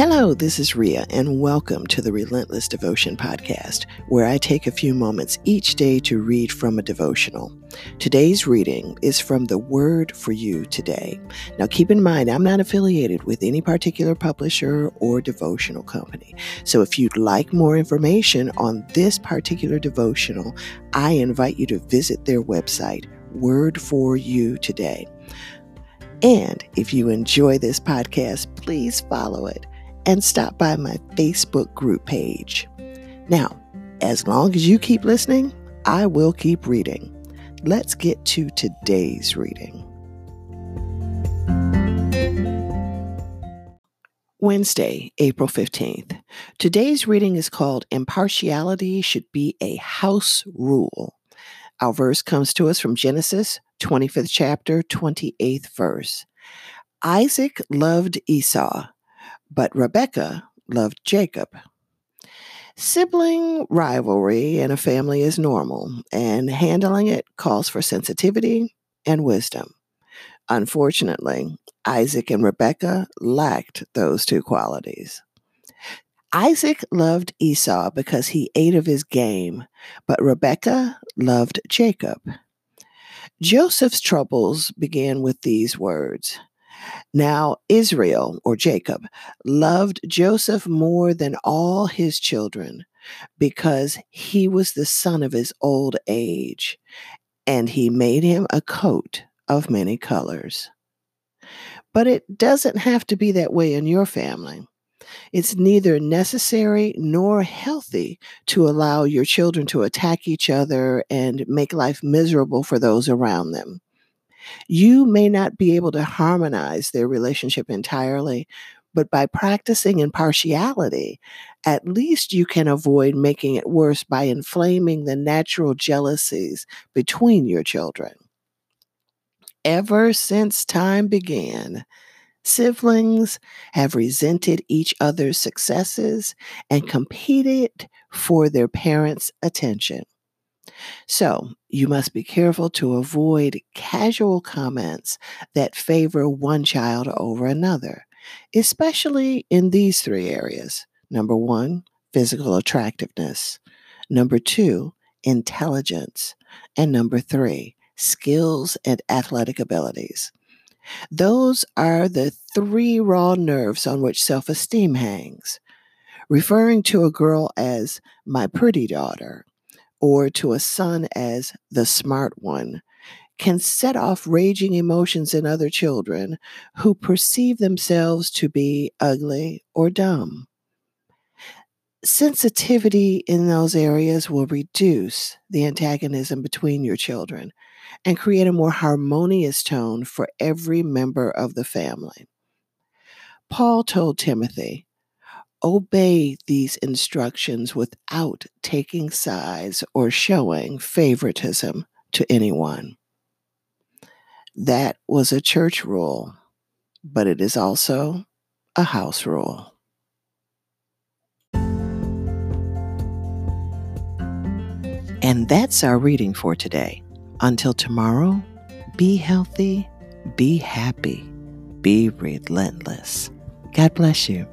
Hello, this is Ria, and welcome to the Relentless Devotion Podcast, where I take a few moments each day to read from a devotional. Today's reading is from the Word for You today. Now, keep in mind, I'm not affiliated with any particular publisher or devotional company. So, if you'd like more information on this particular devotional, I invite you to visit their website, Word for You Today. And if you enjoy this podcast, please follow it and stop by my Facebook group page. Now, as long as you keep listening, I will keep reading. Let's get to today's reading. Wednesday, April 15th. Today's reading is called Impartiality Should Be a House Rule. Our verse comes to us from Genesis 25th chapter, 28th verse. Isaac loved Esau, but Rebecca loved Jacob. Sibling rivalry in a family is normal, and handling it calls for sensitivity and wisdom. Unfortunately, Isaac and Rebecca lacked those two qualities. Isaac loved Esau because he ate of his game, but Rebecca loved Jacob. Joseph's troubles began with these words now, Israel, or Jacob, loved Joseph more than all his children because he was the son of his old age, and he made him a coat of many colors. But it doesn't have to be that way in your family. It's neither necessary nor healthy to allow your children to attack each other and make life miserable for those around them. You may not be able to harmonize their relationship entirely, but by practicing impartiality, at least you can avoid making it worse by inflaming the natural jealousies between your children. Ever since time began, siblings have resented each other's successes and competed for their parents' attention. So, you must be careful to avoid casual comments that favor one child over another, especially in these three areas. Number one, physical attractiveness. Number two, intelligence. And number three, skills and athletic abilities. Those are the three raw nerves on which self esteem hangs. Referring to a girl as my pretty daughter or to a son as the smart one can set off raging emotions in other children who perceive themselves to be ugly or dumb. Sensitivity in those areas will reduce the antagonism between your children and create a more harmonious tone for every member of the family. Paul told Timothy, obey these instructions without taking sides or showing favoritism to anyone. That was a church rule, but it is also a house rule. And that's our reading for today. Until tomorrow, be healthy, be happy, be relentless. God bless you.